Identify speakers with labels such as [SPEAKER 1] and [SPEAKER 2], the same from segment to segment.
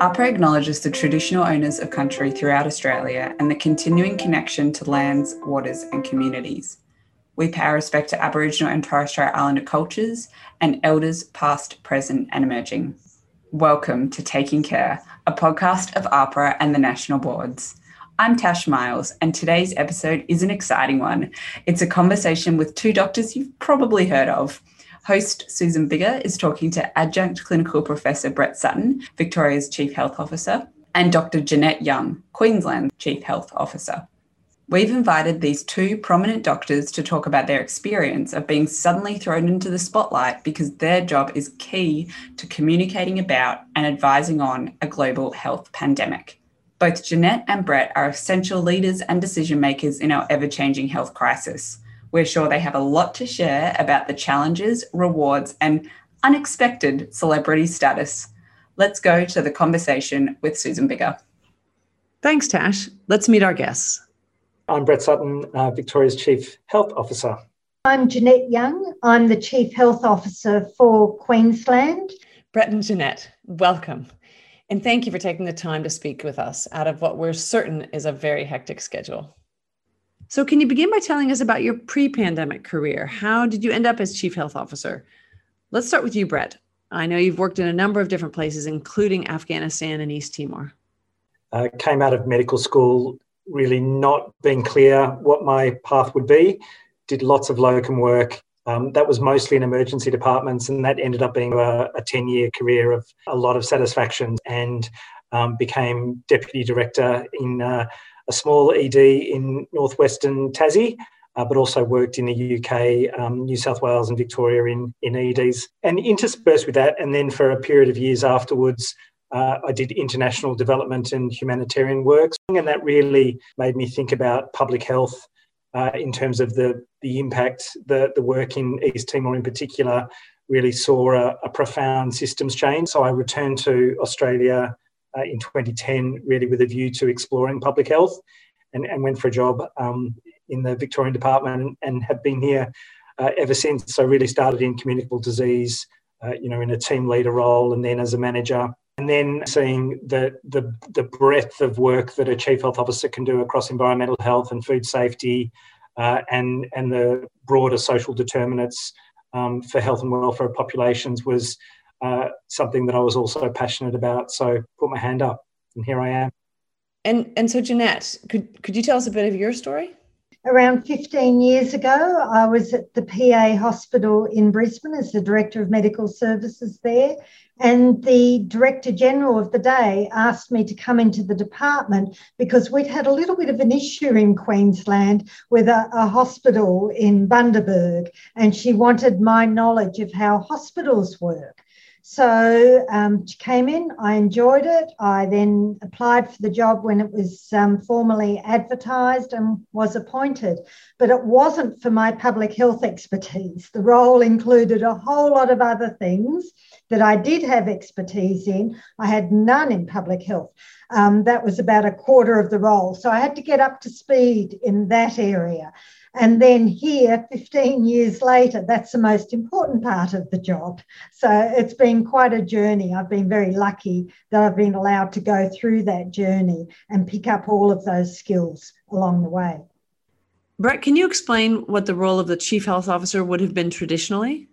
[SPEAKER 1] AHPRA acknowledges the traditional owners of country throughout Australia and the continuing connection to lands, waters, and communities. We pay our respect to Aboriginal and Torres Strait Islander cultures and elders past, present, and emerging. Welcome to Taking Care, a podcast of AHPRA and the national boards. I'm Tash Miles, and today's episode is an exciting one. It's a conversation with two doctors you've probably heard of. Host Susan Biggar is talking to Adjunct Clinical Professor Brett Sutton, Victoria's Chief Health Officer, and Dr. Jeanette Young, Queensland's Chief Health Officer. We've invited these two prominent doctors to talk about their experience of being suddenly thrown into the spotlight because their job is key to communicating about and advising on a global health pandemic. Both Jeanette and Brett are essential leaders and decision makers in our ever changing health crisis. We're sure they have a lot to share about the challenges, rewards, and unexpected celebrity status. Let's go to the conversation with Susan Biggar.
[SPEAKER 2] Thanks, Tash. Let's meet our guests.
[SPEAKER 3] I'm Brett Sutton, uh, Victoria's Chief Health Officer.
[SPEAKER 4] I'm Jeanette Young. I'm the Chief Health Officer for Queensland.
[SPEAKER 2] Brett and Jeanette, welcome. And thank you for taking the time to speak with us out of what we're certain is a very hectic schedule. So, can you begin by telling us about your pre pandemic career? How did you end up as Chief Health Officer? Let's start with you, Brett. I know you've worked in a number of different places, including Afghanistan and East Timor.
[SPEAKER 3] I came out of medical school really not being clear what my path would be. Did lots of locum work um, that was mostly in emergency departments, and that ended up being a, a 10 year career of a lot of satisfaction and um, became deputy director in uh, a small ED in northwestern Tassie. Uh, but also worked in the UK, um, New South Wales, and Victoria in, in EDs. And interspersed with that, and then for a period of years afterwards, uh, I did international development and humanitarian work. And that really made me think about public health uh, in terms of the, the impact, the, the work in East Timor in particular really saw a, a profound systems change. So I returned to Australia uh, in 2010, really with a view to exploring public health and, and went for a job um, in the Victorian Department and have been here uh, ever since. So really started in communicable disease, uh, you know, in a team leader role and then as a manager and then seeing the, the, the breadth of work that a chief health officer can do across environmental health and food safety uh, and, and the broader social determinants um, for health and welfare of populations was uh, something that I was also passionate about. So put my hand up and here I am.
[SPEAKER 2] And, and so Jeanette, could, could you tell us a bit of your story?
[SPEAKER 4] Around 15 years ago, I was at the PA hospital in Brisbane as the Director of Medical Services there. And the Director General of the day asked me to come into the department because we'd had a little bit of an issue in Queensland with a, a hospital in Bundaberg, and she wanted my knowledge of how hospitals work. So um, she came in, I enjoyed it. I then applied for the job when it was um, formally advertised and was appointed. But it wasn't for my public health expertise. The role included a whole lot of other things that I did have expertise in. I had none in public health. Um, that was about a quarter of the role. So I had to get up to speed in that area. And then here, 15 years later, that's the most important part of the job. So it's been quite a journey. I've been very lucky that I've been allowed to go through that journey and pick up all of those skills along the way.
[SPEAKER 2] Brett, can you explain what the role of the chief health officer would have been traditionally?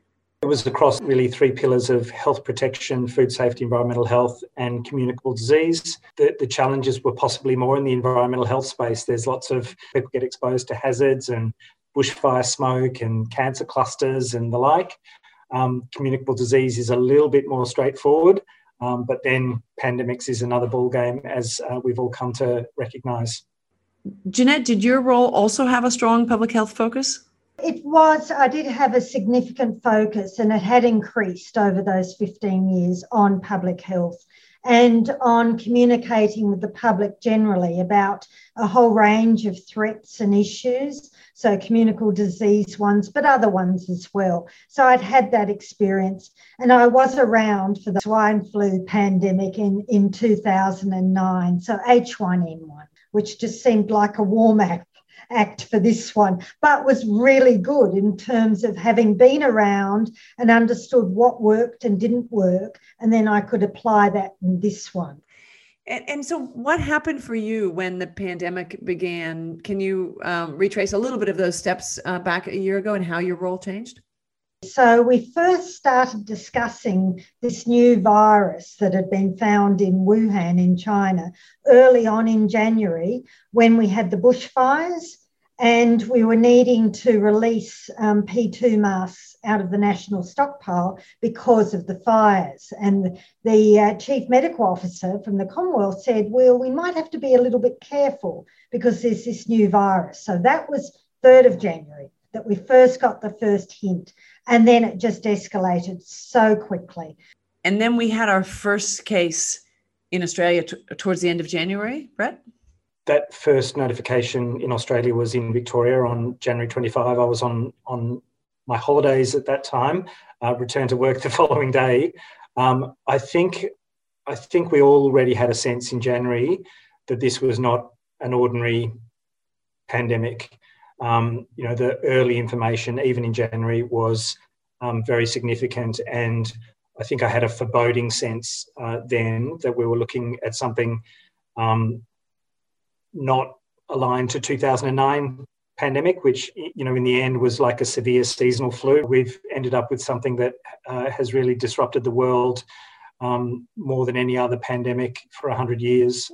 [SPEAKER 3] It was across really three pillars of health protection, food safety, environmental health, and communicable disease. The, the challenges were possibly more in the environmental health space. There's lots of people get exposed to hazards and bushfire smoke and cancer clusters and the like. Um, communicable disease is a little bit more straightforward, um, but then pandemics is another ballgame, as uh, we've all come to recognise.
[SPEAKER 2] Jeanette, did your role also have a strong public health focus?
[SPEAKER 4] It was, I did have a significant focus and it had increased over those 15 years on public health and on communicating with the public generally about a whole range of threats and issues. So, communicable disease ones, but other ones as well. So, I'd had that experience and I was around for the swine flu pandemic in, in 2009. So, H1N1, which just seemed like a warm up act for this one, but was really good in terms of having been around and understood what worked and didn't work. And then I could apply that in this one.
[SPEAKER 2] And, and so, what happened for you when the pandemic began? Can you um, retrace a little bit of those steps uh, back a year ago and how your role changed?
[SPEAKER 4] So, we first started discussing this new virus that had been found in Wuhan in China early on in January when we had the bushfires and we were needing to release um, P2 masks out of the national stockpile because of the fires. And the uh, chief medical officer from the Commonwealth said, Well, we might have to be a little bit careful because there's this new virus. So that was 3rd of January that we first got the first hint. And then it just escalated so quickly.
[SPEAKER 2] And then we had our first case in Australia t- towards the end of January, Brett?
[SPEAKER 3] that first notification in Australia was in Victoria on January 25. I was on on my holidays at that time. Uh, returned to work the following day. Um, I think I think we already had a sense in January that this was not an ordinary pandemic. Um, you know, the early information, even in January, was um, very significant, and I think I had a foreboding sense uh, then that we were looking at something um, not aligned to 2009 pandemic, which you know in the end was like a severe seasonal flu. We've ended up with something that uh, has really disrupted the world um, more than any other pandemic for hundred years.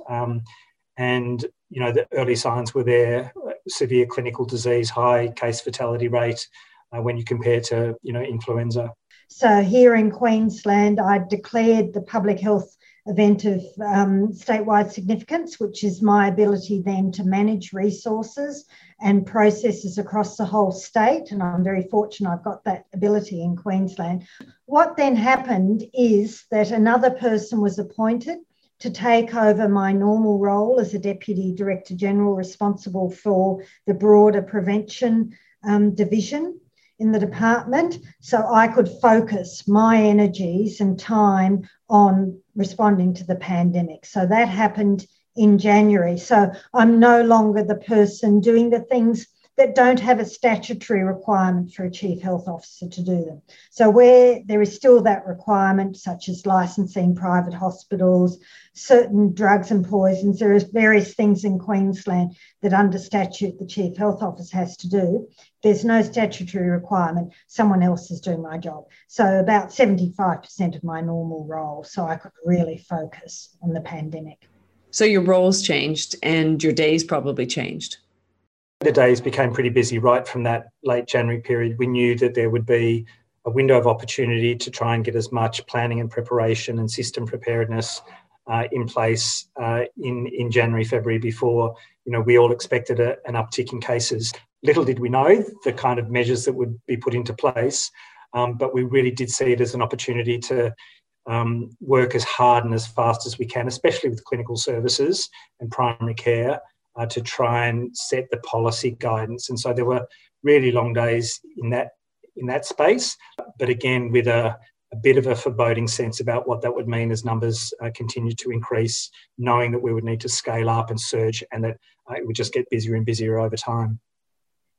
[SPEAKER 3] And you know the early signs were there: severe clinical disease, high case fatality rate uh, when you compare to you know influenza.
[SPEAKER 4] So here in Queensland, I declared the public health event of um, statewide significance, which is my ability then to manage resources and processes across the whole state. And I'm very fortunate I've got that ability in Queensland. What then happened is that another person was appointed to take over my normal role as a Deputy Director General responsible for the broader prevention um, division in the department so I could focus my energies and time on responding to the pandemic. So that happened in January. So I'm no longer the person doing the things that don't have a statutory requirement for a chief health officer to do them. So, where there is still that requirement, such as licensing private hospitals, certain drugs and poisons, there are various things in Queensland that under statute the chief health officer has to do. There's no statutory requirement, someone else is doing my job. So, about 75% of my normal role, so I could really focus on the pandemic.
[SPEAKER 2] So, your roles changed and your days probably changed
[SPEAKER 3] the days became pretty busy right from that late January period. We knew that there would be a window of opportunity to try and get as much planning and preparation and system preparedness uh, in place uh, in in January, February before you know we all expected a, an uptick in cases. Little did we know the kind of measures that would be put into place, um, but we really did see it as an opportunity to um, work as hard and as fast as we can, especially with clinical services and primary care, uh, to try and set the policy guidance. And so there were really long days in that in that space, but again with a, a bit of a foreboding sense about what that would mean as numbers uh, continue to increase, knowing that we would need to scale up and surge, and that uh, it would just get busier and busier over time.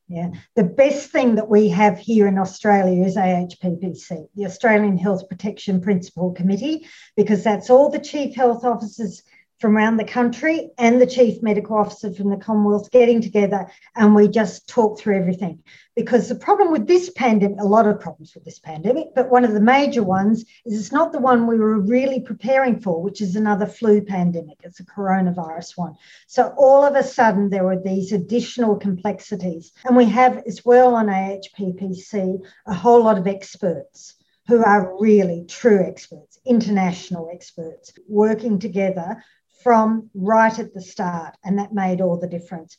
[SPEAKER 4] Yeah, the best thing that we have here in Australia is AHPPC, the Australian Health Protection Principal Committee, because that's all the chief health officers from around the country and the chief medical officer from the Commonwealth getting together and we just talk through everything. Because the problem with this pandemic, a lot of problems with this pandemic, but one of the major ones is it's not the one we were really preparing for, which is another flu pandemic. It's a coronavirus one. So all of a sudden there were these additional complexities. And we have as well on AHPPC a whole lot of experts who are really true experts, international experts, working together from right at the start, and that made all the difference.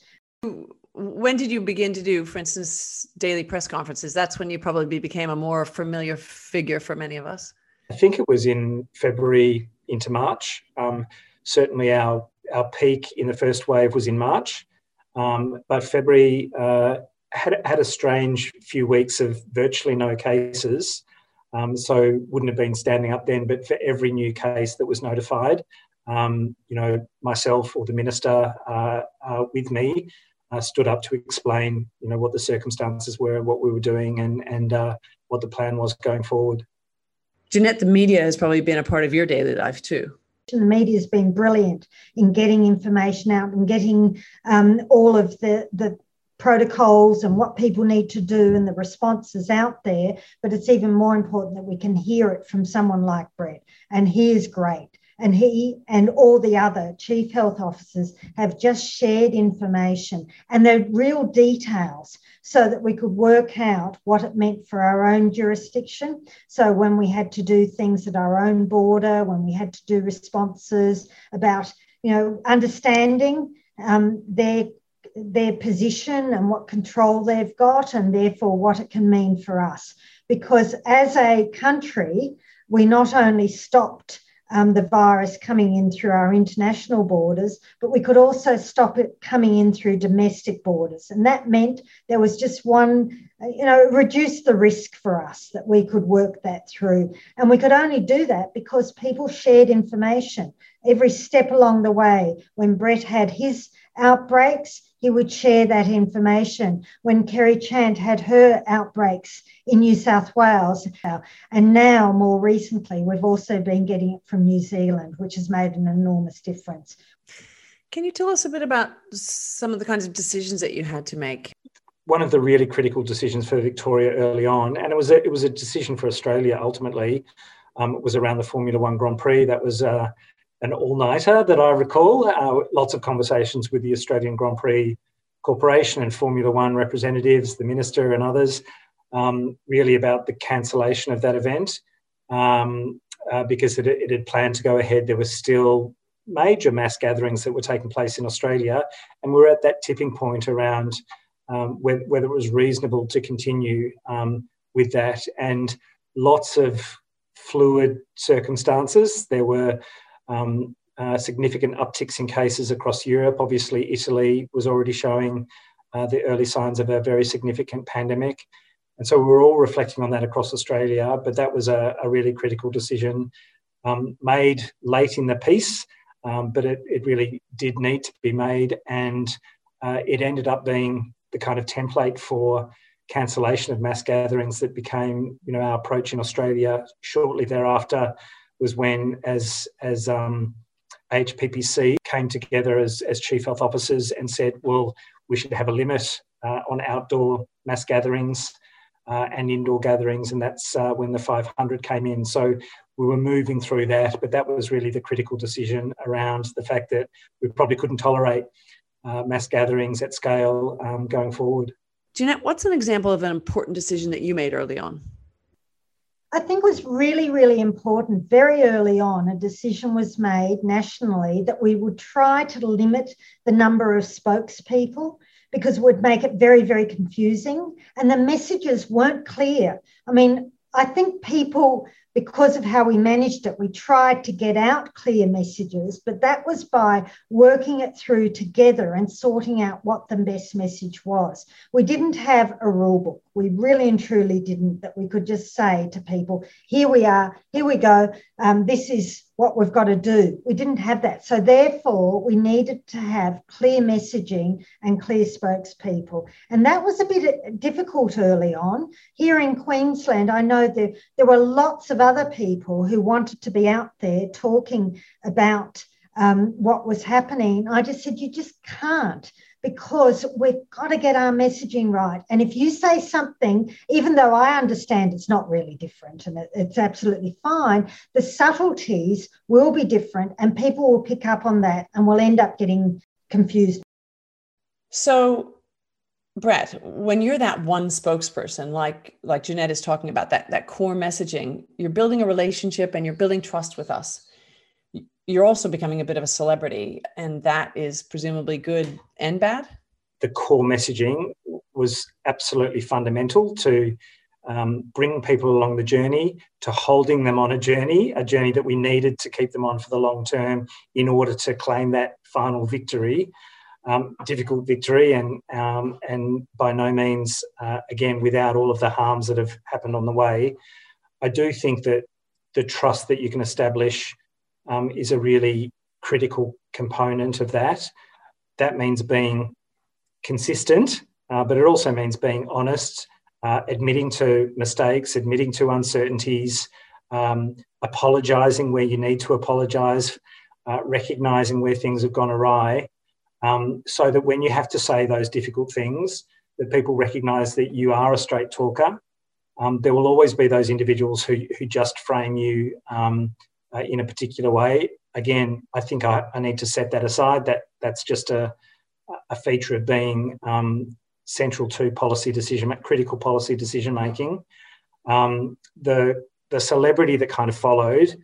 [SPEAKER 2] When did you begin to do, for instance, daily press conferences? That's when you probably became a more familiar figure for many of us.
[SPEAKER 3] I think it was in February into March. Um, certainly, our our peak in the first wave was in March, um, but February uh, had had a strange few weeks of virtually no cases. Um, so wouldn't have been standing up then, but for every new case that was notified, um, you know, myself or the minister uh, uh, with me uh, stood up to explain, you know, what the circumstances were, what we were doing, and and uh, what the plan was going forward.
[SPEAKER 2] Jeanette, the media has probably been a part of your daily life too.
[SPEAKER 4] The media has been brilliant in getting information out and getting um, all of the, the protocols and what people need to do and the responses out there. But it's even more important that we can hear it from someone like Brett. And he is great. And he and all the other chief health officers have just shared information and the real details so that we could work out what it meant for our own jurisdiction. So when we had to do things at our own border, when we had to do responses about, you know, understanding um, their their position and what control they've got, and therefore what it can mean for us. Because as a country, we not only stopped um, the virus coming in through our international borders, but we could also stop it coming in through domestic borders. And that meant there was just one, you know, reduce the risk for us that we could work that through. And we could only do that because people shared information every step along the way. When Brett had his outbreaks, he would share that information. When Kerry Chant had her outbreaks in New South Wales, and now more recently, we've also been getting it from New Zealand, which has made an enormous difference.
[SPEAKER 2] Can you tell us a bit about some of the kinds of decisions that you had to make?
[SPEAKER 3] One of the really critical decisions for Victoria early on, and it was a, it was a decision for Australia ultimately, um, was around the Formula One Grand Prix. That was uh, an all-nighter that I recall. Uh, lots of conversations with the Australian Grand Prix Corporation and Formula One representatives, the minister and others, um, really about the cancellation of that event um, uh, because it, it, had planned to go ahead. There were still major mass gatherings that were taking place in Australia, and we are at that tipping point around um, whether, whether, it was reasonable to continue um, with that. And lots of fluid circumstances. There were um, uh, significant upticks in cases across Europe. Obviously, Italy was already showing uh, the early signs of a very significant pandemic. And so we were all reflecting on that across Australia, but that was a, a really critical decision um, made late in the piece, um, but it, it, really did need to be made. And uh, it ended up being the kind of template for cancellation of mass gatherings that became you know, our approach in Australia shortly thereafter was when, as as um, HPPC came together as, as chief health officers and said, well, we should have a limit uh, on outdoor mass gatherings uh, and indoor gatherings, and that's uh, when the 500 came in. So we were moving through that, but that was really the critical decision around the fact that we probably couldn't tolerate uh, mass gatherings at scale um, going forward.
[SPEAKER 2] Jeanette, what's an example of an important decision that you made early on?
[SPEAKER 4] I think was really, really important. Very early on, a decision was made nationally that we would try to limit the number of spokespeople because it would make it very, very confusing. And the messages weren't clear. I mean, I think people because of how we managed it, we tried to get out clear messages, but that was by working it through together and sorting out what the best message was. We didn't have a rule book. We really and truly didn't, that we could just say to people, here we are, here we go, um, this is what we've got to do. We didn't have that. So, therefore, we needed to have clear messaging and clear spokespeople. And that was a bit difficult early on. Here in Queensland, I know there, there were lots of other people who wanted to be out there talking about um, what was happening. I just said, you just can't because we've got to get our messaging right. And if you say something, even though I understand it's not really different and it's absolutely fine, the subtleties will be different and people will pick up on that and we'll end up getting confused.
[SPEAKER 2] So, Brett, when you're that one spokesperson, like like Jeanette is talking about, that that core messaging, you're building a relationship and you're building trust with us you're also becoming a bit of a celebrity, and that is presumably good and bad.
[SPEAKER 3] The core messaging was absolutely fundamental to um, bring people along the journey, to holding them on a journey, a journey that we needed to keep them on for the long term in order to claim that final victory. Um, difficult victory, and um, and by no means, uh, again, without all of the harms that have happened on the way. I do think that the trust that you can establish um, is a really critical component of that. That means being consistent, uh, but it also means being honest, uh, admitting to mistakes, admitting to uncertainties, um, apologising where you need to apologise, uh, recognising where things have gone awry, um, so that when you have to say those difficult things, that people recognise that you are a straight talker. Um, there will always be those individuals who, who just frame you um, uh, in a particular way. Again, I think I, I, need to set that aside. That that's just a, a feature of being um, central to policy decision, critical policy decision making. Um, the the celebrity that kind of followed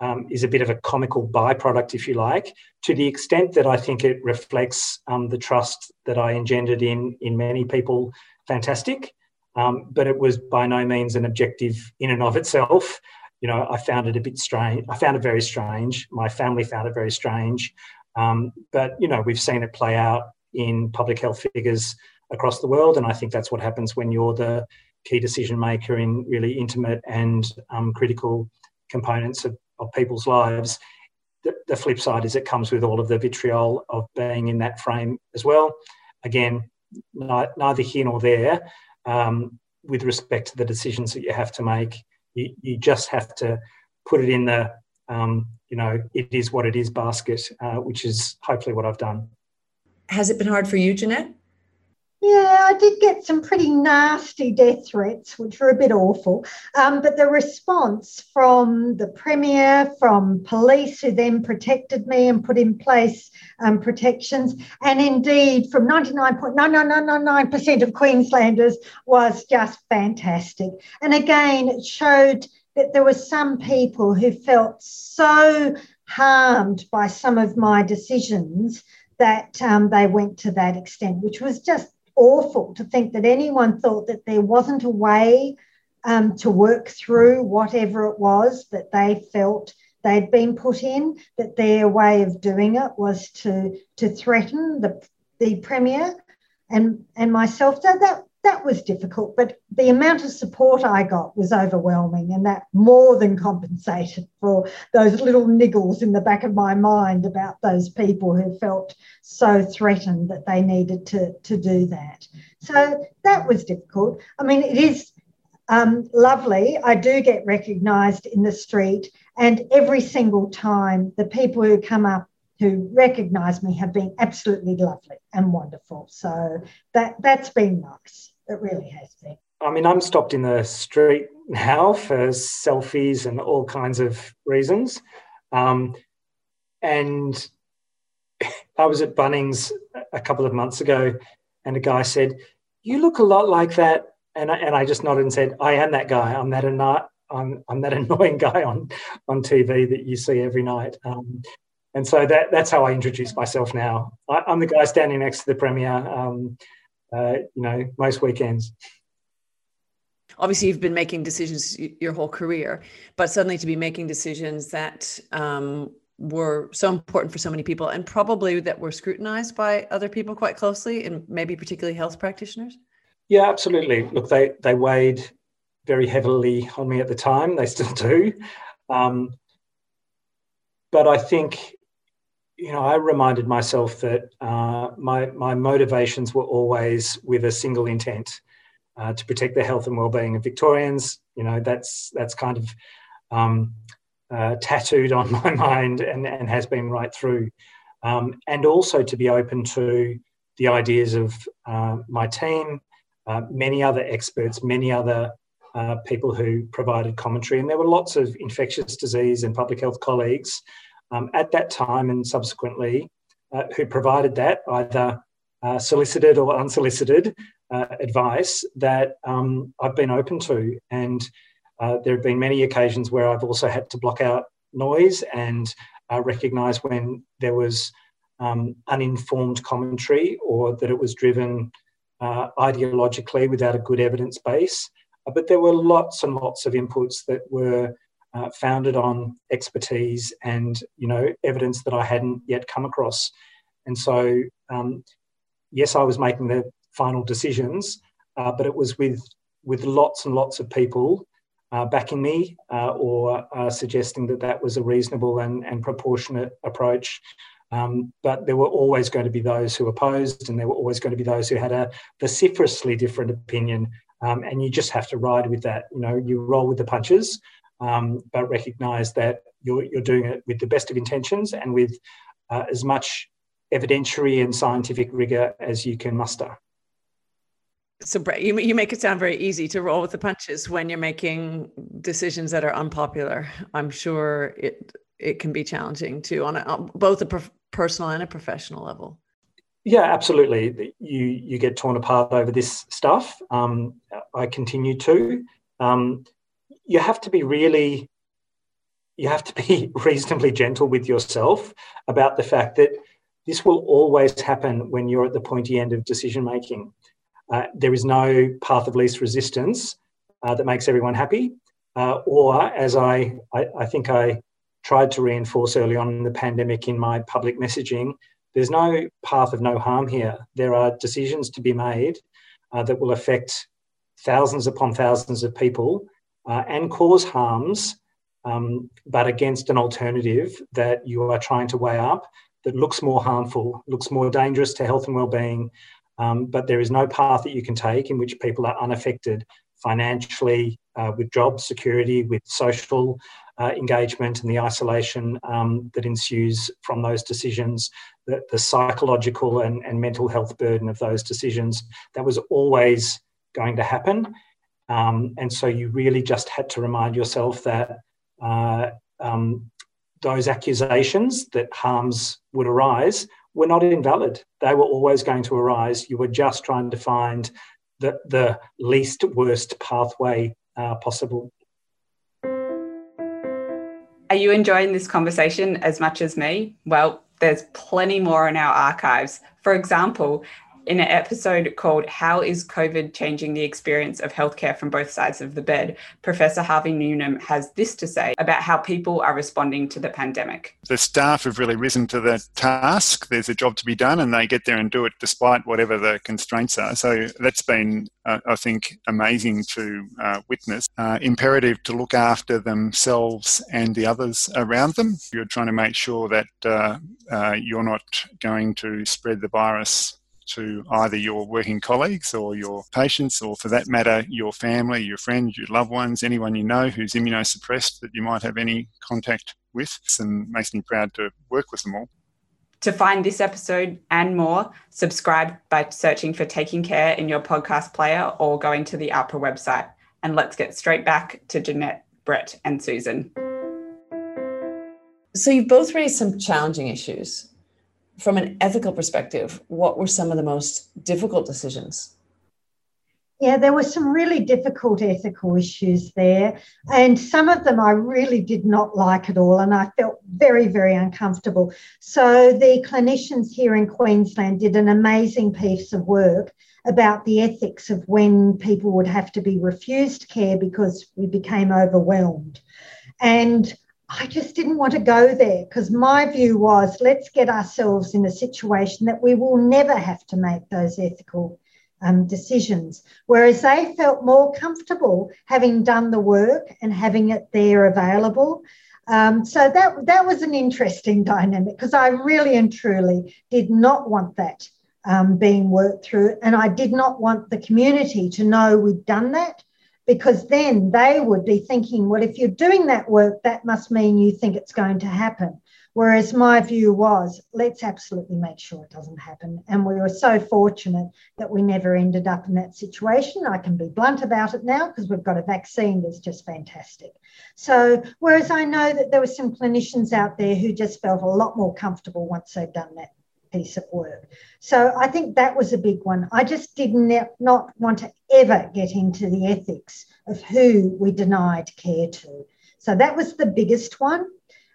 [SPEAKER 3] um, is a bit of a comical byproduct, if you like, to the extent that I think it reflects um, the trust that I engendered in in many people. Fantastic, um, but it was by no means an objective in and of itself. You know, I found it a bit strange. I found it very strange. My family found it very strange. Um, but you know, we've seen it play out in public health figures across the world, and I think that's what happens when you're the key decision maker in really intimate and um, critical components of of people's lives. The, the flip side is it comes with all of the vitriol of being in that frame as well. Again, neither here nor there. Um, with respect to the decisions that you have to make, you, you just have to put it in the, um, you know, it is what it is basket, uh, which is hopefully what I've done.
[SPEAKER 2] Has it been hard for you, Jeanette?
[SPEAKER 4] Yeah, I did get some pretty nasty death threats, which were a bit awful. Um, but the response from the Premier, from police who then protected me and put in place um, protections, and indeed from 99.99999% of Queenslanders was just fantastic. And again, it showed that there were some people who felt so harmed by some of my decisions that um, they went to that extent, which was just awful to think that anyone thought that there wasn't a way um, to work through whatever it was that they felt they'd been put in, that their way of doing it was to, to threaten the, the Premier and, and myself. So that, that was difficult, but the amount of support I got was overwhelming, and that more than compensated for those little niggles in the back of my mind about those people who felt so threatened that they needed to, to do that. So that was difficult. I mean, it is um, lovely. I do get recognised in the street, and every single time the people who come up who recognise me have been absolutely lovely and wonderful. So that that's been nice. It really has been. I
[SPEAKER 3] mean, I'm stopped in the street now for selfies and all kinds of reasons. Um, and I was at Bunnings a couple of months ago, and a guy said, "You look a lot like that," and I, and I just nodded and said, "I am that guy. I'm that anno- I'm, I'm that annoying guy on on TV that you see every night." Um, and so that that's how I introduce myself now. I, am the guy standing next to the premier. Um, uh, you know, most weekends.
[SPEAKER 2] Obviously, you've been making decisions your whole career, but suddenly to be making decisions that um, were so important for so many people and probably that were scrutinized by other people quite closely and maybe particularly health practitioners?
[SPEAKER 3] Yeah, absolutely. Look, they, they weighed very heavily on me at the time. They still do. Um, but I think you know, I reminded myself that uh, my my motivations were always with a single intent uh, to protect the health and well-being of Victorians. You know, that's that's kind of um, uh, tattooed on my mind and, and has been right through, um, and also to be open to the ideas of uh, my team, uh, many other experts, many other uh, people who provided commentary, and there were lots of infectious disease and public health colleagues um, at that time and subsequently uh, who provided that either uh, solicited or unsolicited uh, advice that um, I've been open to. And uh, there have been many occasions where I've also had to block out noise and uh, recognise when there was um, uninformed commentary or that it was driven uh, ideologically without a good evidence base. but there were lots and lots of inputs that were uh, founded on expertise and you know evidence that I hadn't yet come across. And so, um, yes, I was making the final decisions, uh, but it was with with lots and lots of people uh, backing me uh, or uh, suggesting that that was a reasonable and, and proportionate approach. Um, but there were always going to be those who opposed, and there were always going to be those who had a vociferously different opinion. Um, and you just have to ride with that. You know, you roll with the punches, um, but recognise that you're, you're doing it with the best of intentions and with uh, as much evidentiary and scientific rigour as you can muster.
[SPEAKER 2] So, Brett, you, you make it sound very easy to roll with the punches when you're making decisions that are unpopular. I'm sure it it can be challenging too on, a, on both a prof- personal and a professional level.
[SPEAKER 3] Yeah, absolutely. You you get torn apart over this stuff. Um, I continue to. Um, you have to be really. You have to be reasonably gentle with yourself about the fact that this will always happen when you're at the pointy end of decision making. Uh, there is no path of least resistance uh, that makes everyone happy. Uh, or, as I, I, I, think I tried to reinforce early on in the pandemic in my public messaging, there's no path of no harm here. There are decisions to be made uh, that will affect thousands upon thousands of people uh, and cause harms, um, but against an alternative that you are trying to weigh up that looks more harmful, looks more dangerous to health and well-being, um, but there is no path that you can take in which people are unaffected financially, uh, with job security, with social uh, engagement and the isolation um, that ensues from those decisions, the, the psychological and, and, mental health burden of those decisions. That was always going to happen. Um, and so you really just had to remind yourself that uh, um, those accusations that harms would arise were not invalid. They were always going to arise. You were just trying to find the, the least worst pathway uh, possible.
[SPEAKER 1] Are you enjoying this conversation as much as me? Well, there's plenty more in our archives. For example, in an episode called How is COVID Changing the Experience of Healthcare from Both Sides of the Bed, Professor Harvey Newnham has this to say about how people are responding to the pandemic.
[SPEAKER 5] The staff have really risen to the task. There's a job to be done, and they get there and do it despite whatever the constraints are. So that's been, uh, I think, amazing to uh, witness. Uh, imperative to look after themselves and the others around them. You're trying to make sure that uh, uh, you're not going to spread the virus to either your working colleagues or your patients, or for that matter, your family, your friends, your loved ones, anyone you know who's immunosuppressed that you might have any contact with. And makes me proud to work with them all.
[SPEAKER 1] To find this episode and more, subscribe by searching for Taking Care in your podcast player or going to the AHPRA website. And let's get straight back to Jeanette, Brett, and Susan.
[SPEAKER 2] So, you've both raised some challenging issues from an ethical perspective, what were some of the most difficult decisions?
[SPEAKER 4] Yeah, there were some really difficult ethical issues there. And some of them I really did not like at all. And I felt very, very uncomfortable. So the clinicians here in Queensland did an amazing piece of work about the ethics of when people would have to be refused care because we became overwhelmed. And I just didn't want to go there because my view was let's get ourselves in a situation that we will never have to make those ethical um, decisions. Whereas they felt more comfortable having done the work and having it there available. Um, so that that was an interesting dynamic because I really and truly did not want that um, being worked through, and I did not want the community to know we'd done that because then they would be thinking, well, if you're doing that work, that must mean you think it's going to happen. Whereas my view was, let's absolutely make sure it doesn't happen. And we were so fortunate that we never ended up in that situation. I can be blunt about it now because we've got a vaccine that's just fantastic. So, whereas I know that there were some clinicians out there who just felt a lot more comfortable once they've done that piece of work. So I think that was a big one. I just did not want to ever get into the ethics of who we denied care to. So that was the biggest one.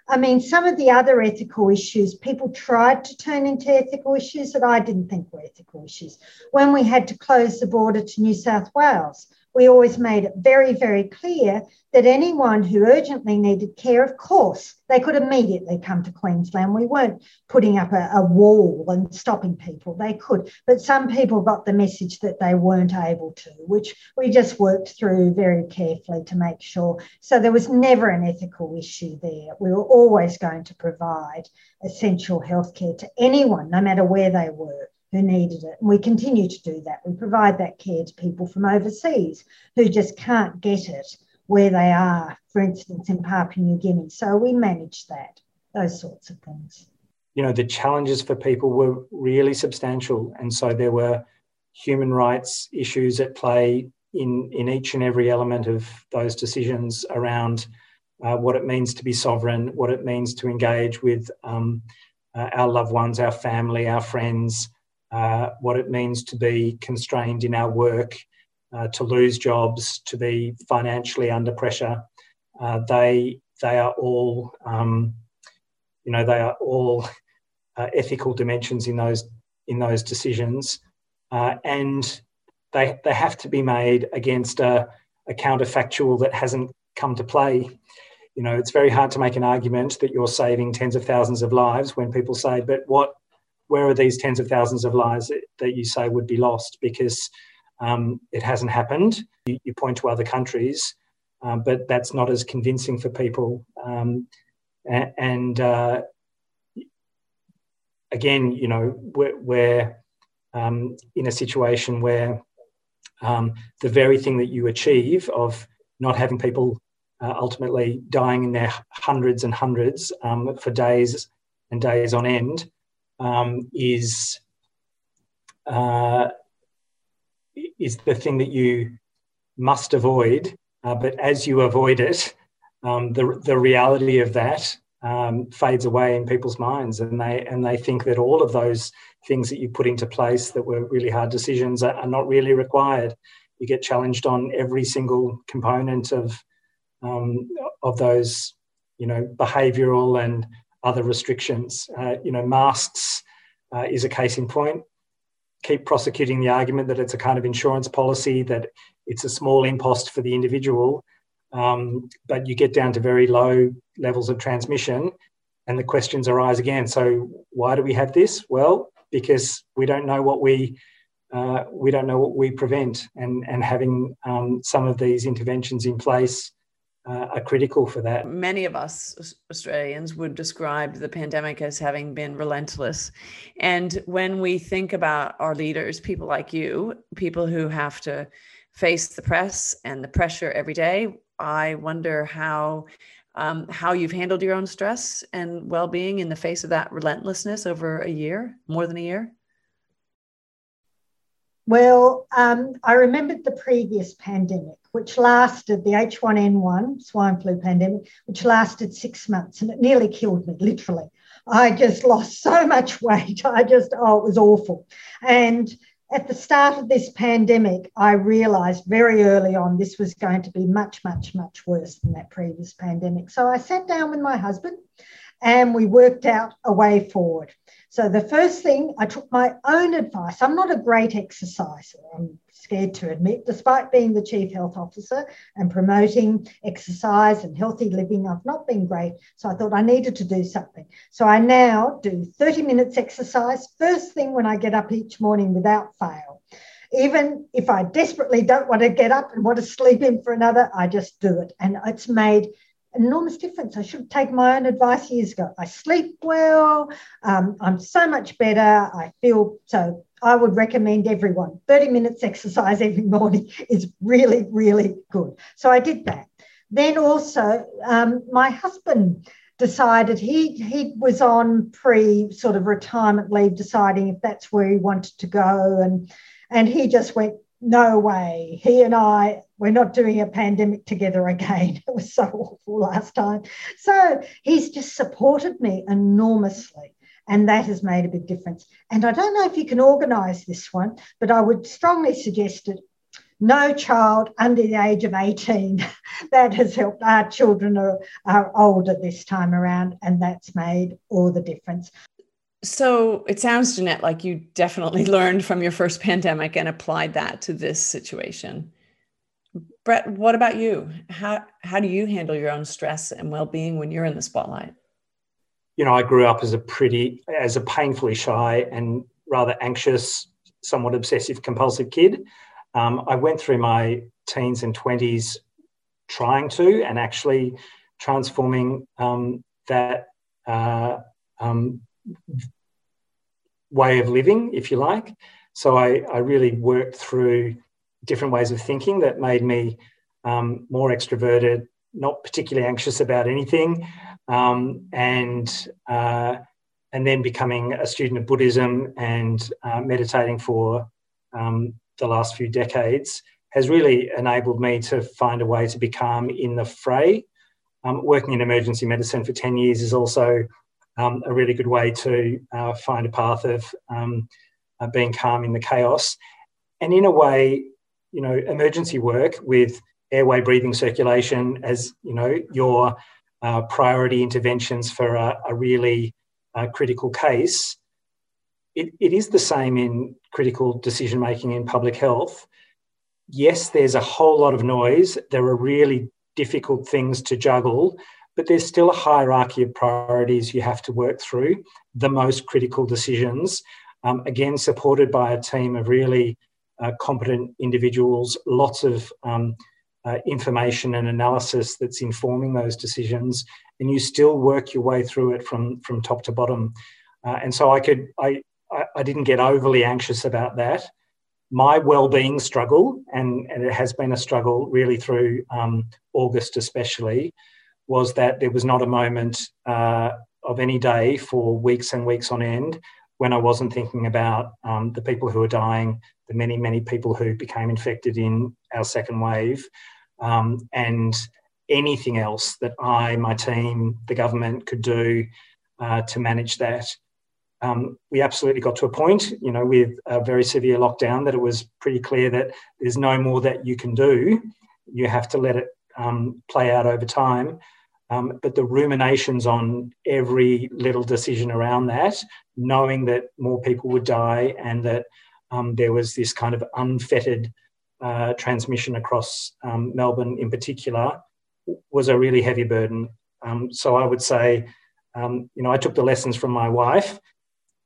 [SPEAKER 4] I mean, some of the other ethical issues, people tried to turn into ethical issues that I didn't think were ethical issues. When we had to close the border to New South Wales, we always made it very, very clear that anyone who urgently needed care, of course, they could immediately come to Queensland. We weren't putting up a, a, wall and stopping people. They could, but some people got the message that they weren't able to, which we just worked through very carefully to make sure. So there was never an ethical issue there. We were always going to provide essential healthcare to anyone, no matter where they were who needed it. And we continue to do that. We provide that care to people from overseas who just can't get it where they are, for instance, in Papua New Guinea. So we manage that, those sorts of things.
[SPEAKER 3] You know, the challenges for people were really substantial. And so there were human rights issues at play in, in each and every element of those decisions around uh, what it means to be sovereign, what it means to engage with um, uh, our loved ones, our family, our friends, what it means to be constrained in our work, uh, to lose jobs, to be financially under pressure. Uh, they they are all um, you know they are all uh, ethical dimensions in those in those decisions, uh, and they they have to be made against a, a counterfactual that hasn't come to play. You know, it's very hard to make an argument that you're saving tens of thousands of lives when people say, "But what where are these tens of thousands of lives that you say would be lost because um, it hasn't happened? You, you, point to other countries, um, but that's not as convincing for people. Um, and, uh, again, you know, we're, we're um, in a situation where um, the very thing that you achieve of not having people uh, ultimately dying in their hundreds and hundreds um, for days and days on end um, is uh, is the thing that you must avoid. Uh, but as you avoid it, um, the the reality of that um, fades away in people's minds, and they and they think that all of those things that you put into place that were really hard decisions are, are not really required. You get challenged on every single component of um, of those, you know, behavioural and other restrictions. Uh, you know, masks uh, is a case in point. Keep prosecuting the argument that it's a kind of insurance policy, that it's a small impost for the individual, um, but you get down to very low levels of transmission and the questions arise again. So why do we have this? Well, because we don't know what we uh, we don't know what we prevent, and and having um, some of these interventions in place uh, are critical for that.
[SPEAKER 2] Many of us Australians would describe the pandemic as having been relentless. And when we think about our leaders, people like you, people who have to face the press and the pressure every day, I wonder how. Um, how you've handled your own stress and well-being in the face of that relentlessness over a year, more than a year.
[SPEAKER 4] Well, um, I remembered the previous pandemic, which lasted the H1N1 swine flu pandemic, which lasted six months and it nearly killed me, literally. I just lost so much weight. I just, oh, it was awful. And at the start of this pandemic, I realised very early on this was going to be much, much, much worse than that previous pandemic. So I sat down with my husband and we worked out a way forward. So the first thing, I took my own advice. I'm not a great exerciser, I'm scared to admit, despite being the chief health officer and promoting exercise and healthy living, I've not been great. So I thought I needed to do something. So I now do 30 minutes exercise first thing when I get up each morning without fail. Even if I desperately don't want to get up and want to sleep in for another, I just do it. And it's made enormous difference. I should take my own advice years ago. I sleep well. Um, I'm so much better. I feel so. I would recommend everyone 30 minutes exercise every morning is really, really good. So I did that. Then also, um, my husband decided he he was on pre sort of retirement leave, deciding if that's where he wanted to go, and and he just went no way. He and I, we're not doing a pandemic together again. It was so awful last time. So he's just supported me enormously. And that has made a big difference. And I don't know if you can organise this one, but I would strongly suggest it. No child under the age of 18. that has helped. Our children are, are older this time around, and that's made all the difference.
[SPEAKER 2] So it sounds, Jeanette, like you definitely learned from your first pandemic and applied that to this situation. Brett, what about you? How how do you handle your own stress and well-being when you're in the spotlight?
[SPEAKER 3] You know, I grew up as a pretty as a painfully shy and rather anxious, somewhat obsessive compulsive kid. Um, I went through my teens and 20s trying to and actually transforming um, that uh, um, way of living, if you like. So I, I, really worked through different ways of thinking that made me um, more extroverted, not particularly anxious about anything, um, and uh, and then becoming a student of Buddhism and uh, meditating for um, the last few decades has really enabled me to find a way to be calm in the fray. Um, working in emergency medicine for 10 years is also um, a really good way to uh, find a path of um, uh, being calm in the chaos. And in a way, you know, emergency work with airway breathing circulation as, you know, your uh, priority interventions for a, a really uh, critical case, it, it is the same in critical decision making in public health. Yes, there's a whole lot of noise. There are really difficult things to juggle, but there's still a hierarchy of priorities you have to work through, the most critical decisions. Um, again, supported by a team of really uh, competent individuals, lots of um, uh, information and analysis that's informing those decisions, and you still work your way through it from, from top to bottom. Uh, and so I could, I, I, didn't get overly anxious about that. My well-being struggle, and, and it has been a struggle really through um, August especially, was that there was not a moment uh, of any day for weeks and weeks on end when I wasn't thinking about um, the people who are dying, the many, many people who became infected in our second wave, um, and anything else that I, my team, the government could do uh, to manage that um, we absolutely got to a point, you know, with a very severe lockdown that it was pretty clear that there's no more that you can do. You have to let it um, play out over time. Um, but the ruminations on every little decision around that, knowing that more people would die and that um, there was this kind of unfettered uh, transmission across um, Melbourne in particular, was a really heavy burden. Um, so I would say, you know, I took the lessons from my wife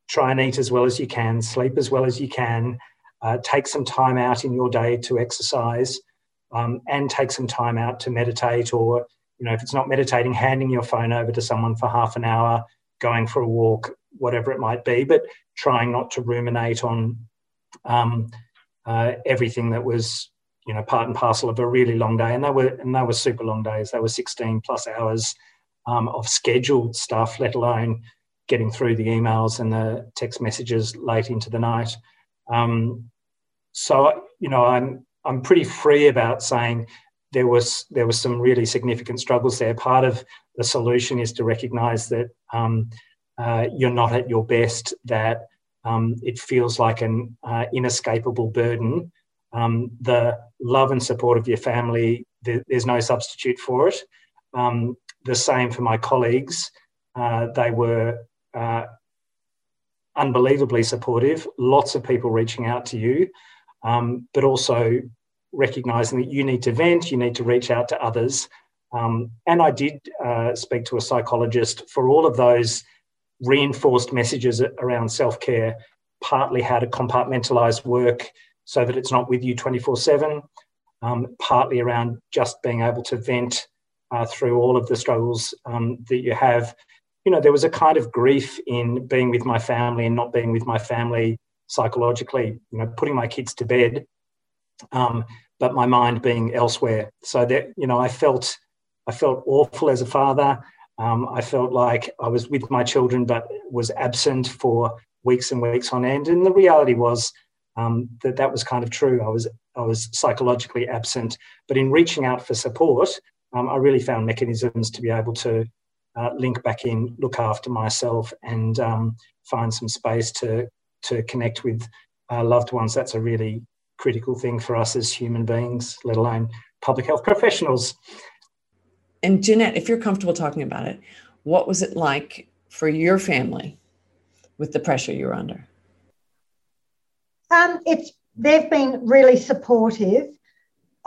[SPEAKER 3] try and eat as well as you can, sleep as well as you can, uh, take some time out in your day to exercise, um, and take some time out to meditate or, you know, if it's not meditating, handing your phone over to someone for half an hour, going for a walk, whatever it might be, but trying not to ruminate on um, uh, everything that was, you know, part and parcel of a really long day. And they were, and they were super long days. They were 16 plus hours um, of scheduled stuff, let alone getting through the emails and the text messages late into the night. Um, so you know, I'm I'm pretty free about saying there was there was some really significant struggles there. Part of the solution is to recognise that um, uh, you're not at your best, that um, it feels like an uh, inescapable burden. Um, the love and support of your family, there's no substitute for it. Um, the same for my colleagues. Uh, they were uh, unbelievably supportive, lots of people reaching out to you, um, but also recognizing that you need to vent, you need to reach out to others. Um, and I did uh, speak to a psychologist for all of those reinforced messages around self care, partly how to compartmentalize work so that it's not with you 24 7, um, partly around just being able to vent uh, through all of the struggles um, that you have you know, there was a kind of grief in being with my family and not being with my family psychologically, you know, putting my kids to bed, um, but my mind being elsewhere. So that, you know, I felt, I felt awful as a father. Um, I felt like I was with my children, but was absent for weeks and weeks on end. And the reality was um, that that was kind of true. I was, I was psychologically absent, but in reaching out for support, um, I really found mechanisms to be able to uh, link back in, look after myself, and um, find some space to to connect with uh, loved ones. That's a really critical thing for us as human beings, let alone public health professionals.
[SPEAKER 2] And Jeannette, if you're comfortable talking about it, what was it like for your family with the pressure you were under?
[SPEAKER 4] Um, it's they've been really supportive.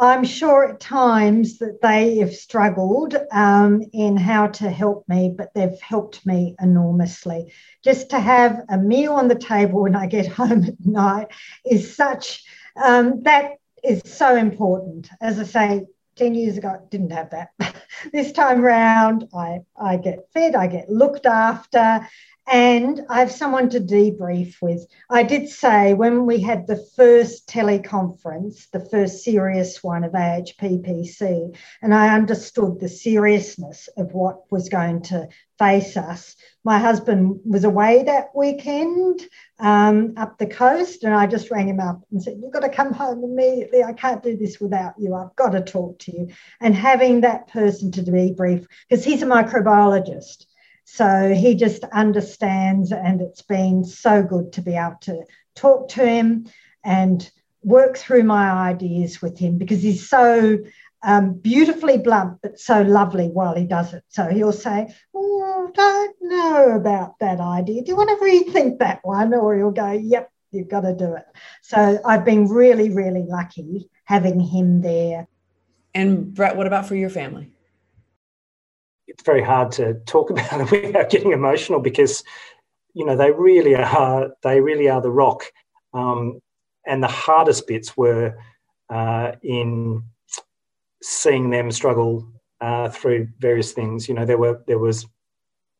[SPEAKER 4] I'm sure at times that they have struggled um, in how to help me, but they've helped me enormously. Just to have a meal on the table when I get home at night is such, um, that is so important. As I say, 10 years ago, I didn't have that. this time round, I, I get fed, I get looked after, and I have someone to debrief with. I did say when we had the first teleconference, the first serious one of AHPPC, and I understood the seriousness of what was going to face us. My husband was away that weekend um, up the coast, and I just rang him up and said, You've got to come home immediately. I can't do this without you. I've got to talk to you. And having that person to debrief, because he's a microbiologist. So he just understands, and it's been so good to be able to talk to him and work through my ideas with him because he's so um, beautifully blunt, but so lovely while he does it. So he'll say, oh, don't know about that idea. Do you want to rethink that one? Or he'll go, Yep, you've got to do it. So I've been really, really lucky having him there.
[SPEAKER 2] And Brett, what about for your family?
[SPEAKER 3] It's very hard to talk about it without getting emotional because you know they really are they really are the rock. Um, and the hardest bits were uh, in seeing them struggle uh, through various things. You know there were there was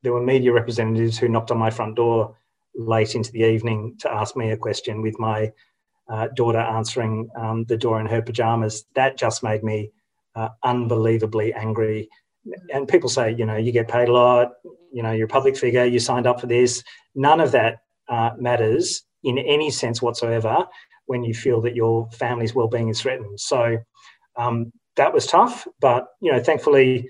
[SPEAKER 3] there were media representatives who knocked on my front door late into the evening to ask me a question with my uh, daughter answering um, the door in her pajamas. That just made me uh, unbelievably angry and people say, you know, you get paid a lot, you know, you're a public figure, you signed up for this. None of that uh, matters in any sense whatsoever when you feel that your family's well-being is threatened. So um, that was tough, but you know, thankfully,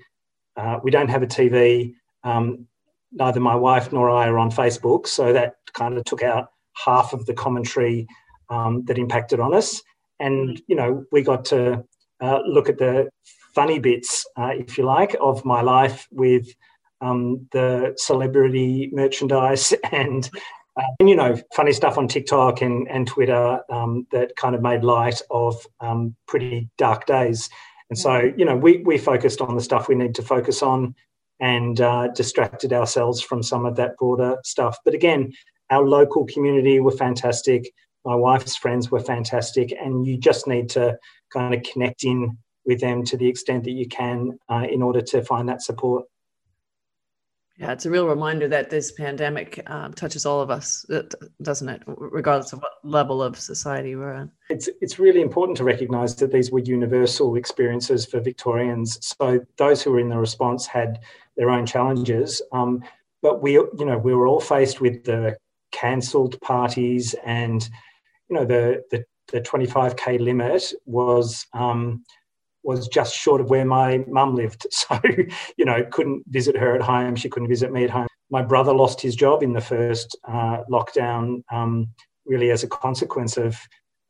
[SPEAKER 3] uh, we don't have a TV. Um, neither my wife nor I are on Facebook, so that kind of took out half of the commentary um, that impacted on us. And you know, we got to uh, look at the funny bits, uh, if you like, of my life with um, the celebrity merchandise and, uh, and, you know, funny stuff on TikTok and, and Twitter um, that kind of made light of um, pretty dark days. And so, you know, we, we focused on the stuff we need to focus on and uh, distracted ourselves from some of that broader stuff. But again, our local community were fantastic. My wife's friends were fantastic. And you just need to kind of connect in with them to the extent that you can uh, in order to find that support.
[SPEAKER 2] Yeah, it's a real reminder that this pandemic um, touches all of us, doesn't it? Regardless of what level of society we're in.
[SPEAKER 3] It's it's really important to recognise that these were universal experiences for Victorians. So those who were in the response had their own challenges, um, but we you know we were all faced with the cancelled parties and you know the the the 25k limit was um, was just short of where my mum lived. So, you know, couldn't visit her at home. She couldn't visit me at home. My brother lost his job in the first uh, lockdown, um, really as a consequence of,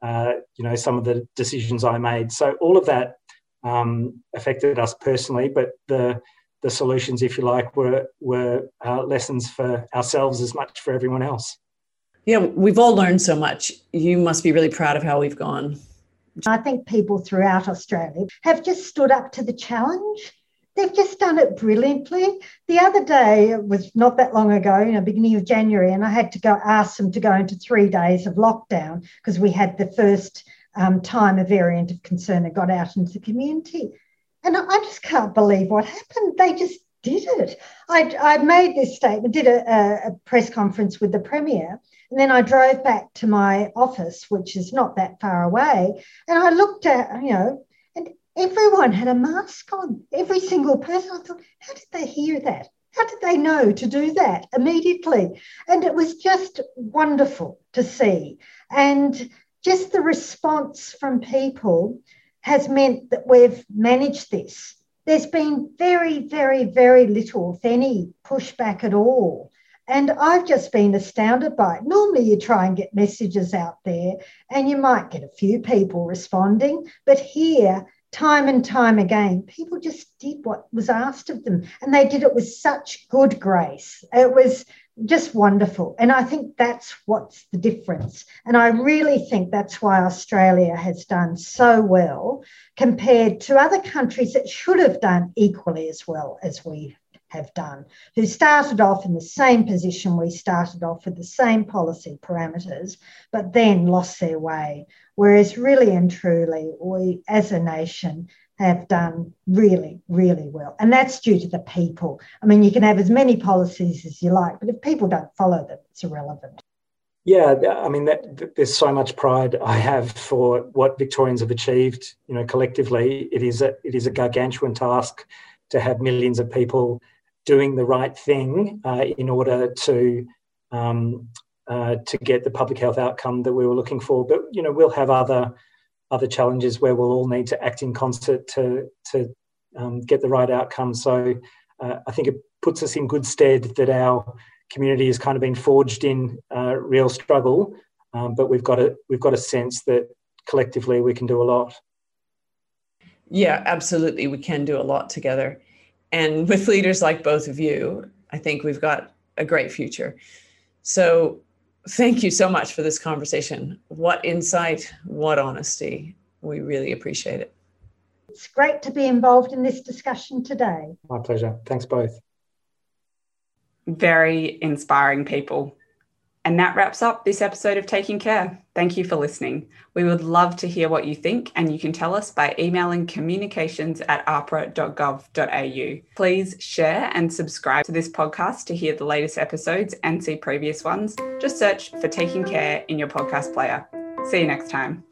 [SPEAKER 3] uh, you know, some of the decisions I made. So all of that um, affected us personally, but the the solutions, if you like, were were uh, lessons for ourselves as much for everyone else.
[SPEAKER 2] Yeah, we've all learned so much. You must be really proud of how we've gone.
[SPEAKER 4] I think people throughout Australia have just stood up to the challenge. They've just done it brilliantly. The other day, it was not that long ago, you know, beginning of January, and I had to go ask them to go into three days of lockdown because we had the first um, time a variant of concern had got out into the community. And I just can't believe what happened. They just did it. I, I made this statement, did a, a press conference with the Premier, and then I drove back to my office, which is not that far away, and I looked at, you know, and everyone had a mask on, every single person. I thought, how did they hear that? How did they know to do that immediately? And it was just wonderful to see. And just the response from people has meant that we've managed this. There's been very, very, very little, if any, pushback at all and I've just been astounded by it. Normally, you try and get messages out there and you might get a few people responding, but here, time and time again, people just did what was asked of them and they did it with such good grace. It was just wonderful. And I think that's what's the difference. And I really think that's why Australia has done so well compared to other countries that should have done equally as well as we have done, who started off in the same position we started off with the same policy parameters, but then lost their way. Whereas, really and truly, we as a nation have done really, really well. And that's due to the people. I mean, you can have as many policies as you like, but if people don't follow them, it's irrelevant.
[SPEAKER 3] Yeah, I mean, that, there's so much pride I have for what Victorians have achieved. You know, collectively, it is a it is a gargantuan task to have millions of people doing the right thing uh, in order to um, uh, to get the public health outcome that we were looking for. But you know, we'll have other other challenges where we'll all need to act in concert to to um, get the right outcome. So uh, I think it puts us in good stead that our community has kind of been forged in uh, real struggle, um, but we've got a we've got a sense that collectively we can do a lot.
[SPEAKER 2] Yeah, absolutely, we can do a lot together, and with leaders like both of you, I think we've got a great future. So thank you so much for this conversation. What insight, what honesty. We really appreciate it.
[SPEAKER 4] It's great to be involved in this discussion today.
[SPEAKER 3] My pleasure. Thanks both.
[SPEAKER 1] Very inspiring people. And that wraps up this episode of Taking Care. Thank you for listening. We would love to hear what you think, and you can tell us by emailing communications at ahpra.gov.au. Please share and subscribe to this podcast to hear the latest episodes and see previous ones. Just search for Taking Care in your podcast player. See you next time.